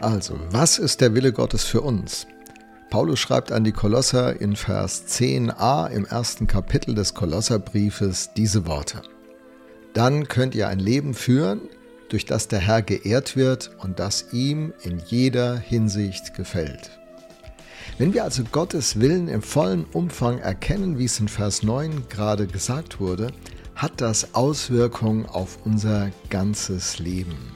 Also, was ist der Wille Gottes für uns? Paulus schreibt an die Kolosser in Vers 10a im ersten Kapitel des Kolosserbriefes diese Worte. Dann könnt ihr ein Leben führen, durch das der Herr geehrt wird und das ihm in jeder Hinsicht gefällt. Wenn wir also Gottes Willen im vollen Umfang erkennen, wie es in Vers 9 gerade gesagt wurde, hat das Auswirkungen auf unser ganzes Leben.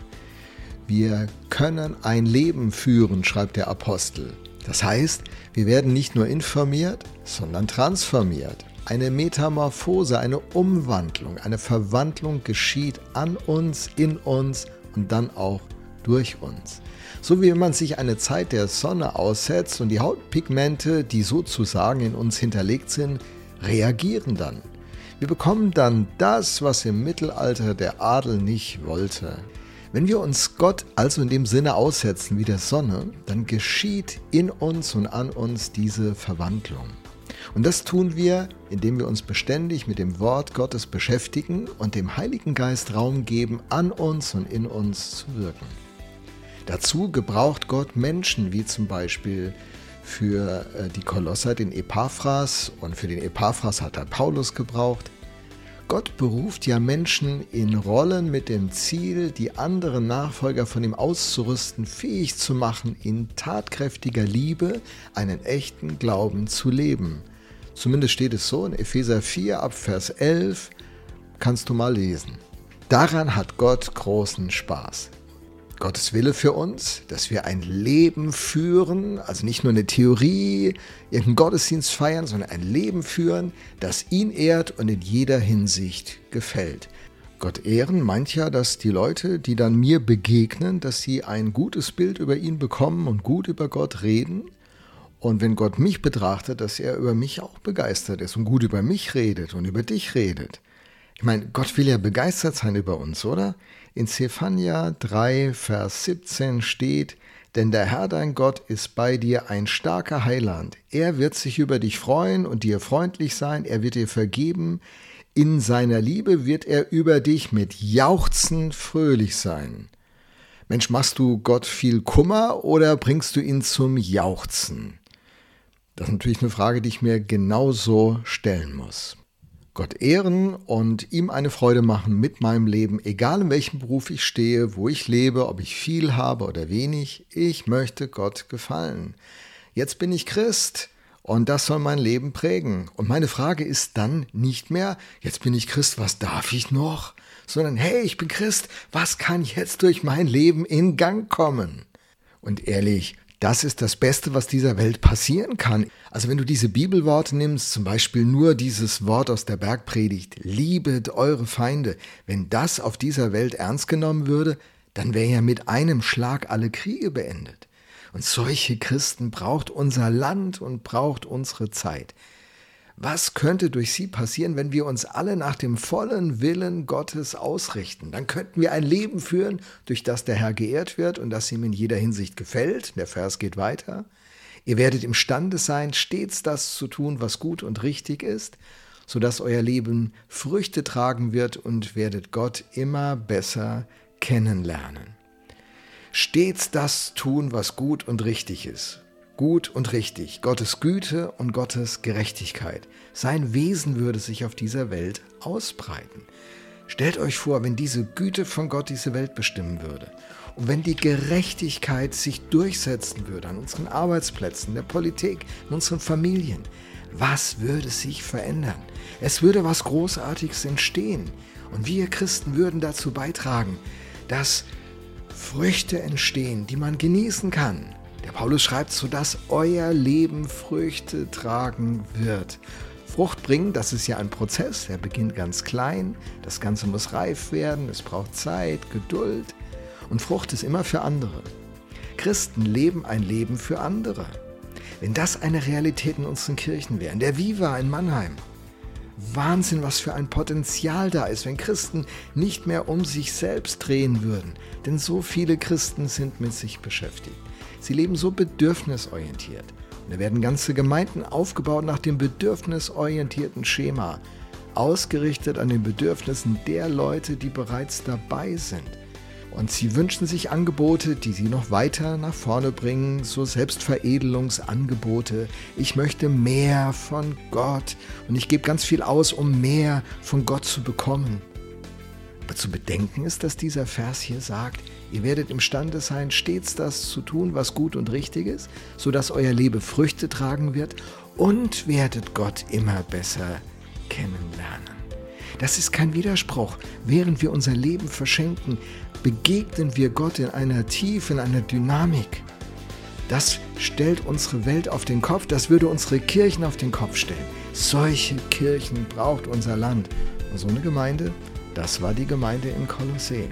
Wir können ein Leben führen, schreibt der Apostel. Das heißt, wir werden nicht nur informiert, sondern transformiert. Eine Metamorphose, eine Umwandlung, eine Verwandlung geschieht an uns, in uns und dann auch durch uns. So wie wenn man sich eine Zeit der Sonne aussetzt und die Hautpigmente, die sozusagen in uns hinterlegt sind, reagieren dann. Wir bekommen dann das, was im Mittelalter der Adel nicht wollte. Wenn wir uns Gott also in dem Sinne aussetzen wie der Sonne, dann geschieht in uns und an uns diese Verwandlung. Und das tun wir, indem wir uns beständig mit dem Wort Gottes beschäftigen und dem Heiligen Geist Raum geben, an uns und in uns zu wirken. Dazu gebraucht Gott Menschen, wie zum Beispiel für äh, die Kolosser den Epaphras und für den Epaphras hat er Paulus gebraucht. Gott beruft ja Menschen in Rollen mit dem Ziel, die anderen Nachfolger von ihm auszurüsten, fähig zu machen, in tatkräftiger Liebe einen echten Glauben zu leben. Zumindest steht es so in Epheser 4 ab Vers 11, kannst du mal lesen. Daran hat Gott großen Spaß. Gottes Wille für uns, dass wir ein Leben führen, also nicht nur eine Theorie, irgendeinen Gottesdienst feiern, sondern ein Leben führen, das ihn ehrt und in jeder Hinsicht gefällt. Gott ehren meint ja, dass die Leute, die dann mir begegnen, dass sie ein gutes Bild über ihn bekommen und gut über Gott reden. Und wenn Gott mich betrachtet, dass er über mich auch begeistert ist und gut über mich redet und über dich redet. Ich meine, Gott will ja begeistert sein über uns, oder? In Zephania 3, Vers 17 steht, denn der Herr dein Gott ist bei dir ein starker Heiland. Er wird sich über dich freuen und dir freundlich sein, er wird dir vergeben. In seiner Liebe wird er über dich mit Jauchzen fröhlich sein. Mensch, machst du Gott viel Kummer oder bringst du ihn zum Jauchzen? Das ist natürlich eine Frage, die ich mir genauso stellen muss. Gott ehren und ihm eine Freude machen mit meinem Leben, egal in welchem Beruf ich stehe, wo ich lebe, ob ich viel habe oder wenig. Ich möchte Gott gefallen. Jetzt bin ich Christ und das soll mein Leben prägen. Und meine Frage ist dann nicht mehr, jetzt bin ich Christ, was darf ich noch? Sondern, hey, ich bin Christ, was kann jetzt durch mein Leben in Gang kommen? Und ehrlich, das ist das Beste, was dieser Welt passieren kann. Also wenn du diese Bibelworte nimmst, zum Beispiel nur dieses Wort aus der Bergpredigt, liebet eure Feinde, wenn das auf dieser Welt ernst genommen würde, dann wäre ja mit einem Schlag alle Kriege beendet. Und solche Christen braucht unser Land und braucht unsere Zeit. Was könnte durch sie passieren, wenn wir uns alle nach dem vollen Willen Gottes ausrichten? Dann könnten wir ein Leben führen, durch das der Herr geehrt wird und das ihm in jeder Hinsicht gefällt. Der Vers geht weiter. Ihr werdet imstande sein, stets das zu tun, was gut und richtig ist, sodass euer Leben Früchte tragen wird und werdet Gott immer besser kennenlernen. Stets das tun, was gut und richtig ist gut und richtig, Gottes Güte und Gottes Gerechtigkeit. Sein Wesen würde sich auf dieser Welt ausbreiten. Stellt euch vor, wenn diese Güte von Gott diese Welt bestimmen würde und wenn die Gerechtigkeit sich durchsetzen würde an unseren Arbeitsplätzen, der Politik, in unseren Familien, was würde sich verändern? Es würde was Großartiges entstehen und wir Christen würden dazu beitragen, dass Früchte entstehen, die man genießen kann, der Paulus schreibt, sodass euer Leben Früchte tragen wird. Frucht bringen, das ist ja ein Prozess, der beginnt ganz klein, das Ganze muss reif werden, es braucht Zeit, Geduld und Frucht ist immer für andere. Christen leben ein Leben für andere. Wenn das eine Realität in unseren Kirchen wäre, in der Viva in Mannheim, Wahnsinn, was für ein Potenzial da ist, wenn Christen nicht mehr um sich selbst drehen würden. Denn so viele Christen sind mit sich beschäftigt. Sie leben so bedürfnisorientiert. Und da werden ganze Gemeinden aufgebaut nach dem bedürfnisorientierten Schema, ausgerichtet an den Bedürfnissen der Leute, die bereits dabei sind. Und sie wünschen sich Angebote, die sie noch weiter nach vorne bringen, so Selbstveredelungsangebote. Ich möchte mehr von Gott und ich gebe ganz viel aus, um mehr von Gott zu bekommen. Aber zu bedenken ist, dass dieser Vers hier sagt, ihr werdet imstande sein, stets das zu tun, was gut und richtig ist, sodass euer Leben Früchte tragen wird und werdet Gott immer besser kennenlernen. Das ist kein Widerspruch. Während wir unser Leben verschenken, begegnen wir Gott in einer Tiefe, in einer Dynamik. Das stellt unsere Welt auf den Kopf, das würde unsere Kirchen auf den Kopf stellen. Solche Kirchen braucht unser Land. Und so eine Gemeinde, das war die Gemeinde in Kolossee.